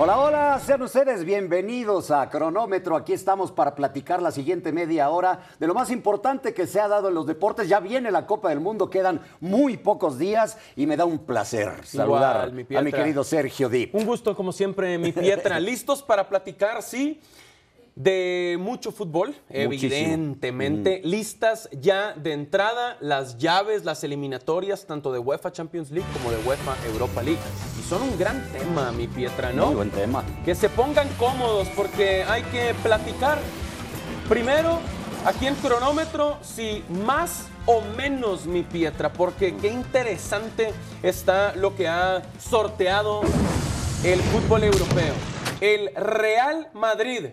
Hola, hola, sean ustedes bienvenidos a Cronómetro. Aquí estamos para platicar la siguiente media hora de lo más importante que se ha dado en los deportes. Ya viene la Copa del Mundo, quedan muy pocos días y me da un placer saludar mi a mi querido Sergio Dip. Un gusto, como siempre, mi Pietra. ¿Listos para platicar? Sí. De mucho fútbol, Muchísimo. evidentemente. Listas ya de entrada las llaves, las eliminatorias, tanto de UEFA Champions League como de UEFA Europa League. Y son un gran tema, mi Pietra, ¿no? Muy buen tema. Que se pongan cómodos porque hay que platicar. Primero, aquí en cronómetro, si más o menos mi Pietra, porque qué interesante está lo que ha sorteado el fútbol europeo. El Real Madrid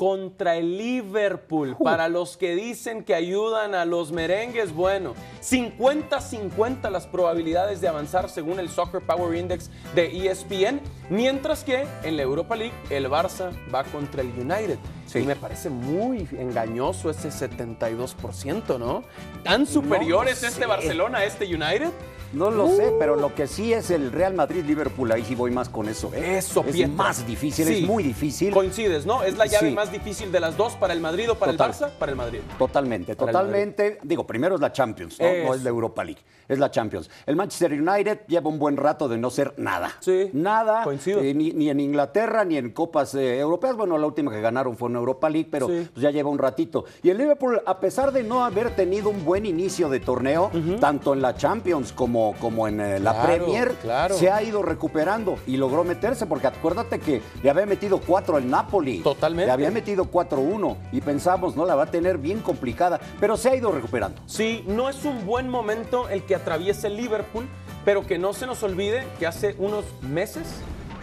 contra el Liverpool. Para los que dicen que ayudan a los merengues, bueno, 50-50 las probabilidades de avanzar según el Soccer Power Index de ESPN, mientras que en la Europa League el Barça va contra el United. Sí. Y me parece muy engañoso ese 72%, ¿no? ¿Tan superior No es este. Barcelona a este United? No lo sé, pero lo que sí es el Real Madrid-Liverpool, ahí sí voy más con eso. ¿eh? Eso, Es Pietra. más difícil, Sí. es muy difícil. Coincides, ¿no? ¿Es la llave Sí. más difícil de las dos para el Madrid o para Total. el Barça? Para el Madrid. Totalmente, Para totalmente. Digo, primero es la Champions, ¿no? No Eso. es la Europa League, es la Champions. El Manchester United lleva un buen rato de no ser nada. Sí, Nada. coincido. eh, ni, ni en Inglaterra, ni en copas eh, europeas. Bueno, la última que ganaron fue en Europa League, pero Sí. pues, ya lleva un ratito. Y el Liverpool, a pesar de no haber tenido un buen inicio de torneo, tanto en la Champions como, como en eh, la Claro, Premier, claro. se ha ido recuperando y logró meterse, porque acuérdate que le había metido cuatro al Napoli. Totalmente. Le había metido 4-1 y pensamos, no, la va a tener bien complicada, pero se ha ido recuperando. Sí, no es un buen momento el que atraviese Liverpool, pero que no se nos olvide que hace unos meses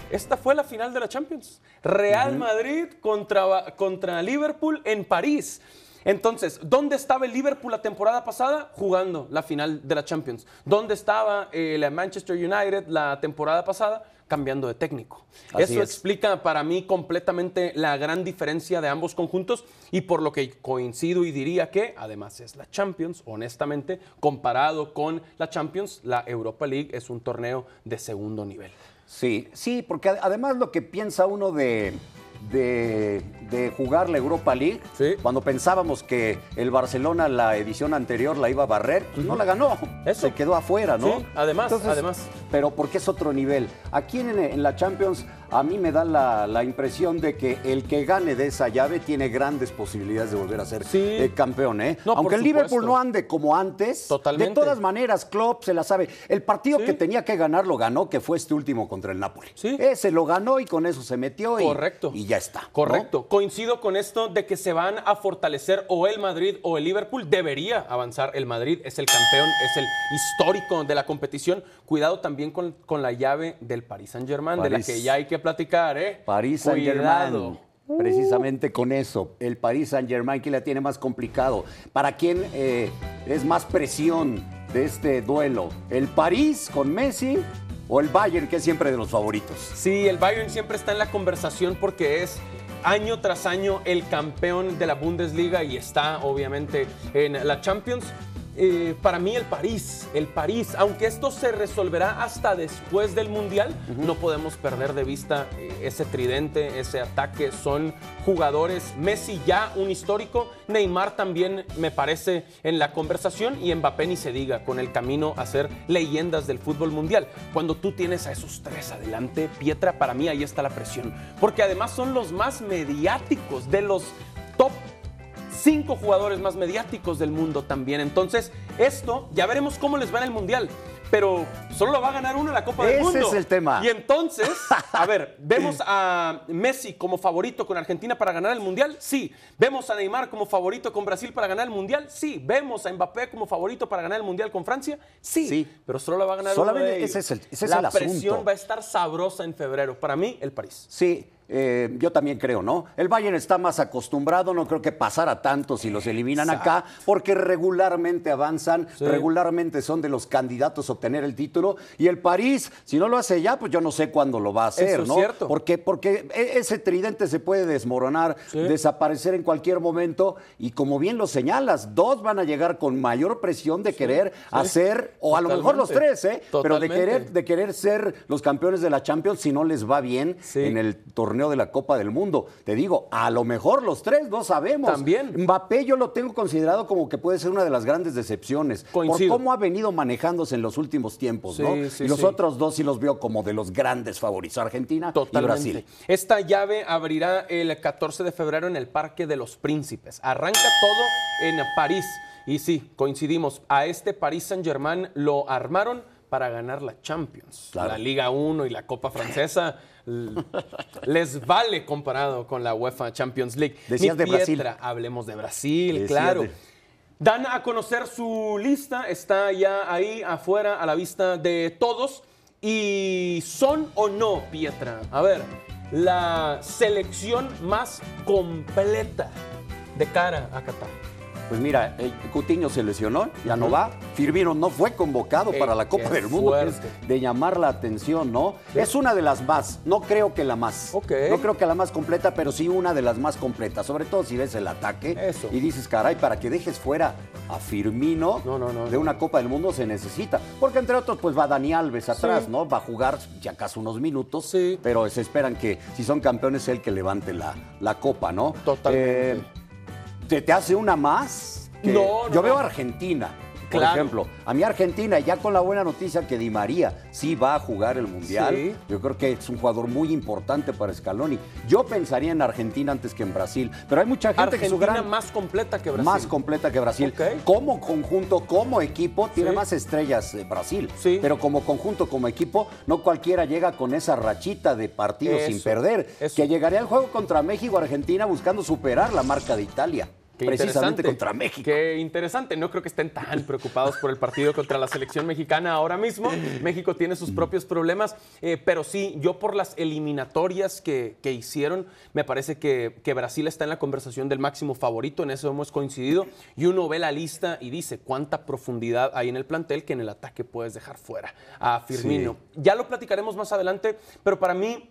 esta fue la final de la Champions. Real Madrid contra, contra Liverpool en París. Entonces, ¿dónde estaba el Liverpool la temporada pasada? Jugando la final de la Champions. ¿Dónde estaba el Manchester United la temporada pasada? Cambiando de técnico. Así Eso es. explica para mí completamente la gran diferencia de ambos conjuntos y por lo que coincido y diría que además es la Champions, honestamente, comparado con la Champions, la Europa League es un torneo de segundo nivel. Sí, sí, porque ad- además lo que piensa uno de, de, de jugar la Europa League, Sí. cuando pensábamos que el Barcelona la edición anterior la iba a barrer, pues no la ganó, Eso. se quedó afuera, ¿no? Sí, además, además. Pero porque es otro nivel. Aquí en, en la Champions a mí me da la, la impresión de que el que gane de esa llave tiene grandes posibilidades de volver a ser Sí. eh, campeón, ¿eh? No, Aunque el. Liverpool no ande como antes, Totalmente. de todas maneras Klopp se la sabe. El partido Sí. que tenía que ganar lo ganó, que fue este último contra el Napoli. Sí. Ese lo ganó y con eso se metió y, Correcto. y ya está. ¿no? Correcto. Coincido con esto de que se van a fortalecer o el Madrid o el Liverpool. Debería avanzar el Madrid. Es el campeón, es el histórico de la competición. Cuidado también con, con la llave del Paris Saint Germain, de la que ya hay que platicar, ¿eh? París Saint. Germain. Precisamente con eso, el París Saint Germain, ¿quién la tiene más complicado? ¿Para quién eh, es más presión de este duelo? ¿El París con Messi o el Bayern, que es siempre de los favoritos? Sí, el Bayern siempre está en la conversación porque es año tras año el campeón de la Bundesliga y está obviamente en la Champions. Eh, para mí el París, el París, aunque esto se resolverá hasta después del Mundial, no podemos perder de vista eh, ese tridente, ese ataque. Son jugadores, Messi ya un histórico, Neymar también me parece en la conversación y Mbappé ni se diga, con el camino a ser leyendas del fútbol mundial. Cuando tú tienes a esos tres adelante, Pietra, para mí ahí está la presión, porque además son los más mediáticos de los top cinco jugadores más mediáticos del mundo también. Entonces, esto ya veremos cómo les va en el Mundial. Pero solo lo va a ganar uno en la Copa del Ese Mundo. es el tema. Y entonces, a ver, ¿vemos a Messi como favorito con Argentina para ganar el Mundial? Sí. ¿Vemos a Neymar como favorito con Brasil para ganar el Mundial? Sí. ¿Vemos a Mbappé como favorito para ganar el Mundial con Francia? Sí. Sí. Pero solo lo va a ganar Solamente uno de ellos. ese es el- ese es La el asunto. presión va a estar sabrosa en febrero. Para mí, el París. Sí, eh, yo también creo, ¿no? El Bayern está más acostumbrado, no creo que pasara tanto si los eliminan acá, porque regularmente avanzan, regularmente son de los candidatos a obtener el título. Y el París, si no lo hace ya, pues yo no sé cuándo lo va a hacer, Eso es ¿no? cierto. Porque, porque e- ese tridente se puede desmoronar, desaparecer en cualquier momento. Y como bien lo señalas, dos van a llegar con mayor presión de querer hacer, o a lo mejor los Totalmente. tres, ¿eh? Pero de Totalmente. querer, de querer ser los campeones de la Champions si no les va bien en el torneo de la Copa del Mundo. Te digo, a lo mejor los tres, no sabemos. También. Mbappé yo lo tengo considerado como que puede ser una de las grandes decepciones. Coincido. Por cómo ha venido manejándose en los últimos tiempos, Sí, ¿no? sí, y los sí. otros dos sí los veo como de los grandes favoritos, Argentina y. Brasil. Esta llave abrirá el 14 de febrero en el Parque de los Príncipes. Arranca todo en París. Y sí, coincidimos. A este Paris Saint-Germain lo armaron para ganar la Champions. Claro. La Liga 1 y la Copa Francesa les vale comparado con la UEFA Champions League. Decías Mi de Brasil. Hablemos de Brasil, Decías claro. de- Dan a conocer su lista, está ya ahí afuera a la vista de todos. ¿Y son o no, Pietra? A ver, la selección más completa de cara a Qatar. Pues mira, eh, Coutinho se lesionó, ya no va. Firmino no fue convocado Eh, para la Copa del Mundo, que es de llamar la atención, ¿no? Es una de las más, no creo que la más. Ok. No creo que la más completa, pero sí una de las más completas, sobre todo si ves el ataque Eso. y dices, caray, para que dejes fuera a Firmino No, no, no, de una Copa del Mundo se necesita. Porque entre otros, pues va Dani Alves atrás, Sí. ¿no? Va a jugar ya acaso unos minutos, Sí. pero se esperan que si son campeones, él que levante la, la Copa, ¿no? Totalmente. Eh, ¿Te, te hace una más? Que No, no, Yo veo a Argentina, por Claro. ejemplo. A mí Argentina, ya con la buena noticia que Di María sí va a jugar el Mundial, Sí. yo creo que es un jugador muy importante para Scaloni. Yo pensaría en Argentina antes que en Brasil, pero hay mucha gente que su Argentina gran... más completa que Brasil. Más completa que Brasil. Como conjunto, como equipo, tiene Sí. más estrellas eh, Brasil. Sí. Pero como conjunto, como equipo, no cualquiera llega con esa rachita de partidos sin perder. eso. Que llegaría al juego contra México, Argentina, buscando superar la marca de Italia. Qué precisamente contra México. Qué interesante. No creo que estén tan preocupados por el partido contra la selección mexicana ahora mismo. México tiene sus propios problemas, eh, pero sí, yo por las eliminatorias que, que hicieron, me parece que, que Brasil está en la conversación del máximo favorito, en eso hemos coincidido. Y uno ve la lista y dice cuánta profundidad hay en el plantel que en el ataque puedes dejar fuera a Firmino. Ya lo platicaremos más adelante, pero para mí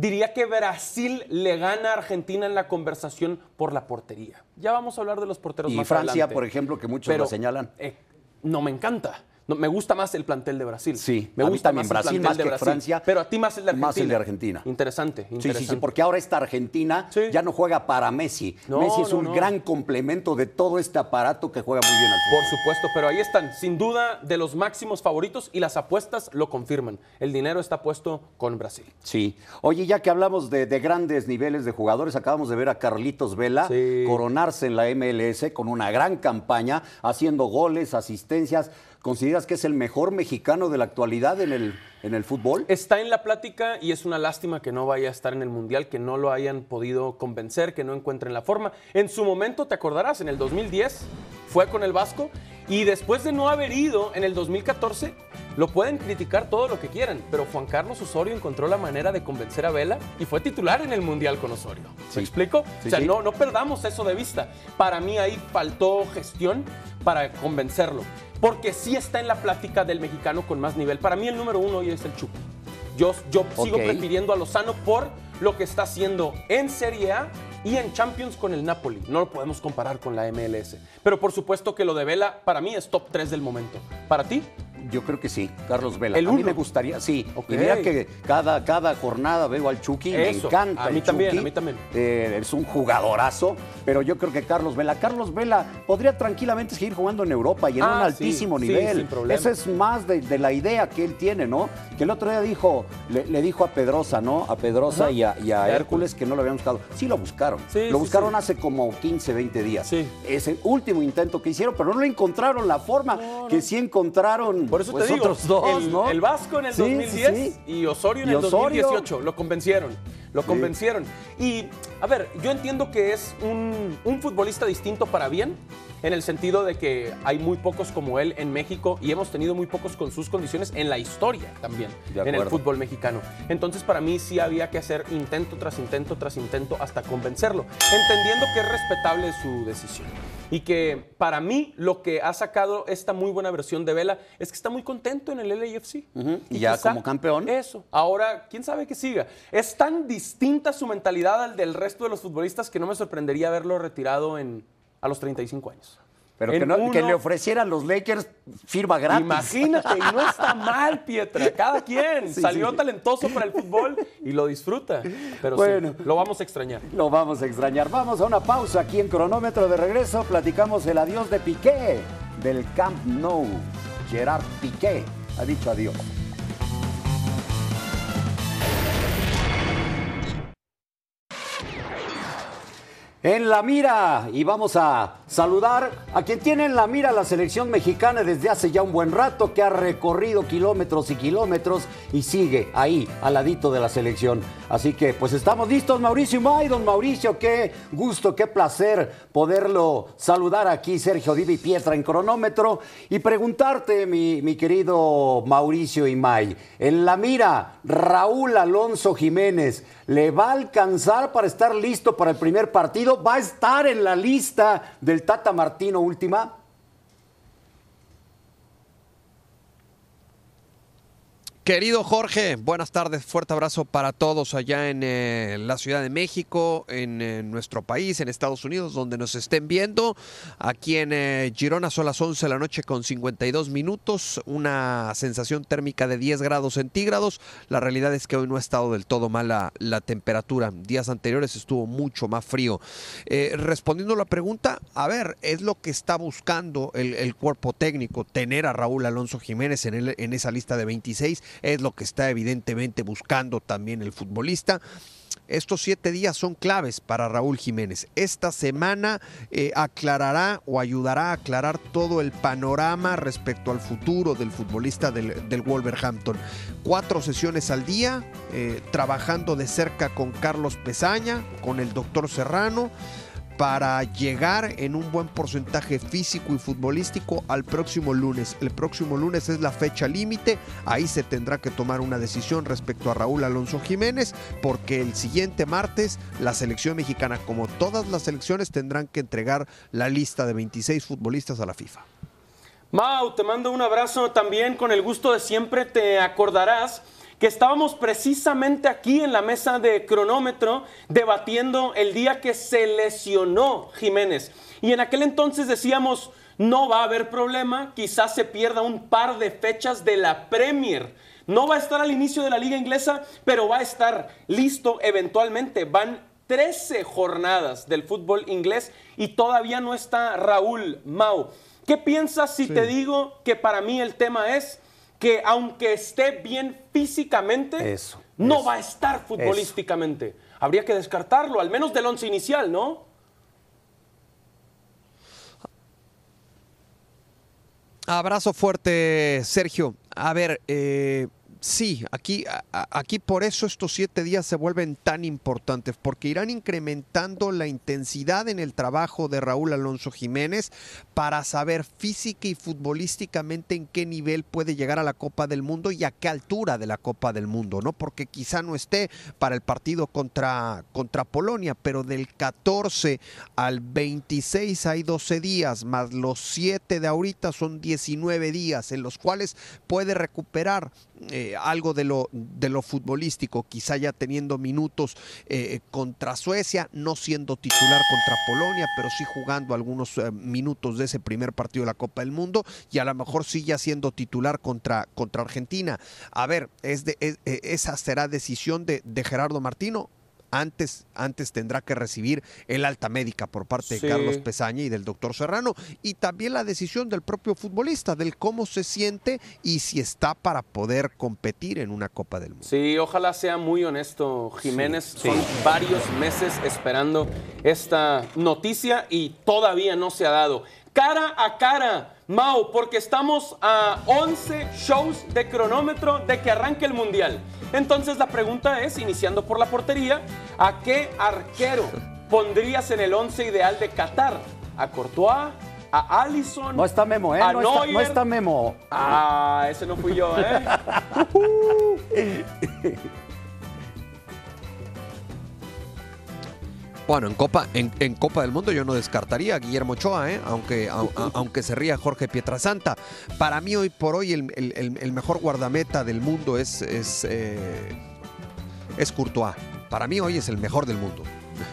Diría que Brasil le gana a Argentina en la conversación por la portería. Ya vamos a hablar de los porteros Y más Francia, adelante. por ejemplo, que muchos Pero, lo señalan. eh, no me encanta. No, me gusta más el plantel de Brasil. Sí, me a mí gusta también más Brasil el plantel más de que Brasil. Francia, Pero a ti más el de Argentina. más el de Argentina. Interesante, Sí, interesante. sí, sí, porque ahora esta Argentina Sí. ya no juega para Messi. No, Messi es no, un no. gran complemento de todo este aparato que juega muy bien al fútbol. Por supuesto, pero ahí están, sin duda, de los máximos favoritos y las apuestas lo confirman. El dinero está puesto con Brasil. Sí. Oye, ya que hablamos de, de grandes niveles de jugadores, acabamos de ver a Carlitos Vela Sí. coronarse en la MLS con una gran campaña, haciendo goles, asistencias. ¿Consideras que es el mejor mexicano de la actualidad en el, en el fútbol? Está en la plática y es una lástima que no vaya a estar en el Mundial, que no lo hayan podido convencer, que no encuentren la forma. En su momento, te acordarás, en el 2010 fue con el Vasco y después de no haber ido en el 2014, lo pueden criticar todo lo que quieran, pero Juan Carlos Osorio encontró la manera de convencer a Vela y fue titular en el Mundial con Osorio. Sí. ¿Me explico? Sí, o sea, sí. no, no perdamos eso de vista. Para mí ahí faltó gestión para convencerlo, porque sí está en la plática del mexicano con más nivel. Para mí el número uno hoy es el Chucky. Yo, yo sigo prefiriendo a Lozano por lo que está haciendo en Serie A y en Champions con el Napoli. No lo podemos comparar con la MLS. Pero por supuesto que lo de Vela para mí es top 3 del momento. ¿Para ti? Yo creo que sí, Carlos Vela. El a mí me gustaría, sí. Ok. Y mira que cada, cada jornada veo al Chucky, me Eso, encanta. a el mí también, Chucky. a mí también. Eh, es un jugadorazo, pero yo creo que Carlos Vela, Carlos Vela podría tranquilamente seguir jugando en Europa y en Ah, un sí, altísimo sí, nivel. problema. Esa es más de, de la idea que él tiene, ¿no? Que el otro día dijo, le, le dijo a Pedrosa, ¿no? A Pedrosa Ajá. y a, y Hércules que no lo habían buscado. Sí lo buscaron. Sí, lo sí, buscaron sí. hace como 15, 20 días. Sí. Es el último intento que hicieron, pero no le encontraron la forma. No, Que no. sí encontraron Por eso pues, te digo, otros dos, el, ¿no? el Vasco en el Sí, sí, 2010 sí. y Osorio en Y el Osorio. 2018 lo convencieron. Lo convencieron. Y, a ver, yo entiendo que es un, un futbolista distinto para bien, en el sentido de que hay muy pocos como él en México y hemos tenido muy pocos con sus condiciones en la historia también, en el fútbol mexicano. Entonces para mí sí había que hacer intento tras intento tras intento hasta convencerlo, entendiendo que es respetable su decisión. Y que para mí lo que ha sacado esta muy buena versión de Vela es que está muy contento en el LAFC. Y ya como campeón. Eso. Ahora, quién sabe que siga. Es tan distinta su mentalidad al del resto de los futbolistas que no me sorprendería verlo retirado en, a los 35 años. Pero que, le ofrecieran los Lakers firma gratis. Imagínate, y no está mal, Pietra. Cada quien salió talentoso para el fútbol y lo disfruta. Pero bueno, lo vamos a extrañar. Lo vamos a extrañar. Vamos a una pausa aquí en cronómetro de regreso. Platicamos el adiós de Piqué del Camp Nou. Gerard Piqué ha dicho adiós. En la mira y vamos a saludar a quien tiene en la mira la selección mexicana desde hace ya un buen rato, que ha recorrido kilómetros y kilómetros y sigue ahí al ladito de la selección. Así que pues estamos listos, Mauricio May, don Mauricio, qué gusto, qué placer poderlo saludar aquí, Sergio Divi Pietra en cronómetro y preguntarte, mi, mi querido Mauricio Imay, en la mira, Raúl Alonso Jiménez, ¿le va a alcanzar para estar listo para el primer partido? ¿Va a estar en la lista del Tata Martino última? Querido Jorge, buenas tardes, fuerte abrazo para todos allá en eh, la Ciudad de México, en eh, nuestro país, en Estados Unidos, donde nos estén viendo. Aquí en eh, Girona son las 11 de la noche con 52 minutos, una sensación térmica de 10 grados centígrados. La realidad es que hoy no ha estado del todo mala la temperatura. Días anteriores estuvo mucho más frío. respondiendo a la pregunta, a ver, es lo que está buscando el, cuerpo técnico, tener a Raúl Alonso Jiménez en, en esa lista de 26 es lo que está evidentemente buscando también el futbolista. Estos siete días son claves para Raúl Jiménez. Esta semana eh, aclarará o ayudará a aclarar todo el panorama respecto al futuro del futbolista del, Wolverhampton. Cuatro sesiones al día, eh, trabajando de cerca con Carlos Pesaña, con el doctor Serrano para llegar en un buen porcentaje físico y futbolístico al próximo lunes. El próximo lunes es la fecha límite, ahí se tendrá que tomar una decisión respecto a Raúl Alonso Jiménez, porque el siguiente martes la selección mexicana, como todas las selecciones, tendrán que entregar la lista de 26 futbolistas a la FIFA. Mau, te mando un abrazo también con el gusto de siempre, te acordarás que estábamos precisamente aquí en la mesa de cronómetro debatiendo el día que se lesionó Jiménez. Y en aquel entonces decíamos, no va a haber problema, quizás se pierda un par de fechas de la Premier. No va a estar al inicio de la liga inglesa, pero va a estar listo eventualmente. Van 13 jornadas del fútbol inglés y todavía no está Raúl Mau. ¿Qué piensas si te digo que para mí el tema es que aunque esté bien físicamente, no va a estar futbolísticamente. Habría que descartarlo, al menos del once inicial, ¿no? Abrazo fuerte, Sergio. A ver, eh, Sí, aquí, aquí por eso estos siete días se vuelven tan importantes, porque irán incrementando la intensidad en el trabajo de Raúl Alonso Jiménez para saber física y futbolísticamente en qué nivel puede llegar a la Copa del Mundo y a qué altura de la Copa del Mundo, ¿no? Porque quizá no esté para el partido contra, contra Polonia, pero del 14 al 26 hay 12 días, más los 7 de ahorita son 19 días en los cuales puede recuperar eh, algo de lo, de lo futbolístico, quizá ya teniendo minutos eh, contra Suecia, no siendo titular contra Polonia, pero sí jugando algunos eh, minutos de ese primer partido de la Copa del Mundo y a lo mejor sí ya siendo titular contra, contra Argentina. A ver, es de, esa será decisión de, de Gerardo Martino antes, antes tendrá que recibir el alta médica por parte de Carlos Pesaña y del doctor Serrano. Y también la decisión del propio futbolista, del cómo se siente y si está para poder competir en una Copa del Mundo. Sí, ojalá sea muy honesto, Jiménez. Son varios meses esperando esta noticia y todavía no se ha dado. Cara a cara, Mau, porque estamos a 11 shows de cronómetro de que arranque el Mundial. Entonces la pregunta es, iniciando por la portería, ¿a qué arquero pondrías en el 11 ideal de Qatar? ¿A Courtois? ¿A Allison? No está Memo, ¿eh? ¿A No está, no está Memo. Ah, ese no fui yo, ¿eh? Bueno, en Copa, en, en Copa del Mundo yo no descartaría a Guillermo Ochoa, ¿eh? aunque, a- aunque se ría Jorge Pietrasanta. Para mí hoy por hoy el, el- el- el mejor guardameta del mundo es, es, eh, es Courtois. Para mí hoy es el mejor del mundo.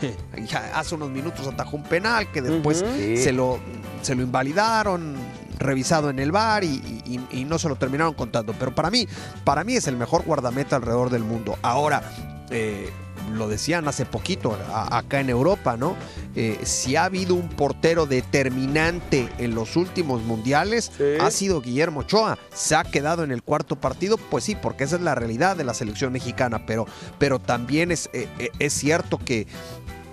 Ya hace unos minutos atajó un penal que después se, lo, se lo invalidaron, revisado en el bar y, y- y no se lo terminaron contando. Pero para mí, para mí es el mejor guardameta alrededor del mundo. Ahora, eh, lo decían hace poquito a- acá en Europa, ¿no? Eh, si ha habido un portero determinante en los últimos mundiales, Sí. ha sido Guillermo Ochoa. Se ha quedado en el cuarto partido, pues sí, porque esa es la realidad de la selección mexicana, pero, pero también es, eh, eh, es cierto que,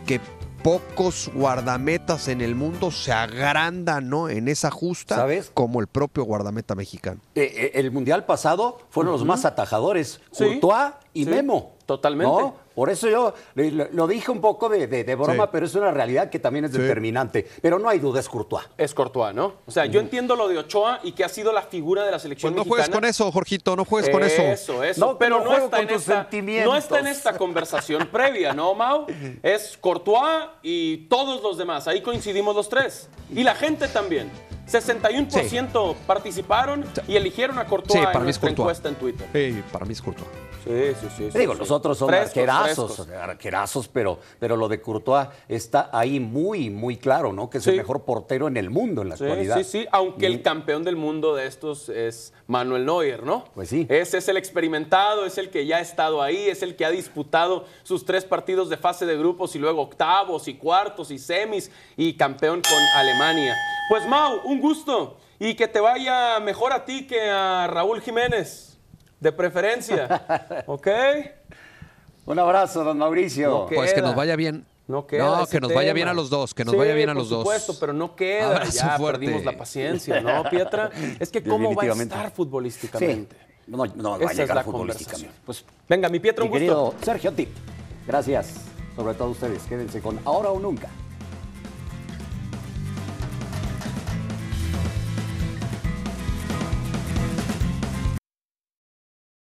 que pocos guardametas en el mundo se agrandan, ¿no? En esa justa, ¿Sabes? como el propio guardameta mexicano. Eh, eh, el mundial pasado fueron los más atajadores, Sí. Courtois y Sí, Memo. totalmente. ¿no? Por eso yo lo, lo dije un poco de, de- de broma, Sí. pero es una realidad que también es Sí. determinante. Pero no hay duda, es Courtois. Es Courtois, ¿no? O sea, yo entiendo lo de Ochoa y que ha sido la figura de la selección Pues no juegues mexicana. con eso, Jorgito, no juegues con eso. Eso, eso. No, pero no no, está con en tus esta, sentimientos. no está en esta conversación previa, ¿no, Mau? Es Courtois y todos los demás. Ahí coincidimos los tres. Y la gente también. 61% participaron y eligieron a Courtois Sí, en para mí es nuestra Courtois. encuesta en Twitter. Sí, para mí es Courtois. Sí, sí, sí. sí, Digo, sí. los otros son Frescos, arquerazos, pero, pero lo de Courtois está ahí muy, muy claro, ¿no? Que es Sí. el mejor portero en el mundo en la Sí, actualidad. sí, sí, aunque Y- el campeón del mundo de estos es Manuel Neuer, ¿no? Pues sí. Ese es el experimentado, es el que ya ha estado ahí, es el que ha disputado sus tres partidos de fase de grupos y luego octavos y cuartos y semis y campeón con Alemania. Pues Mau, un gusto y que te vaya mejor a ti que a Raúl Jiménez, de preferencia, ¿ok? Un abrazo, don Mauricio. No, Pues que nos vaya bien. No queda. No, que nos vaya bien a los dos, que nos Sí, vaya bien a por los dos. supuesto, pero no queda. Abrazo ya fuerte. perdimos la paciencia, ¿no, Pietra? Es que cómo va a estar Sí. futbolísticamente. No, no va a Esa es llegar la futbolísticamente. conversación. Pues, Venga, mi Pietra, mi un gusto. querido Sergio Tip, gracias. Sobre todo ustedes, quédense con Ahora o Nunca.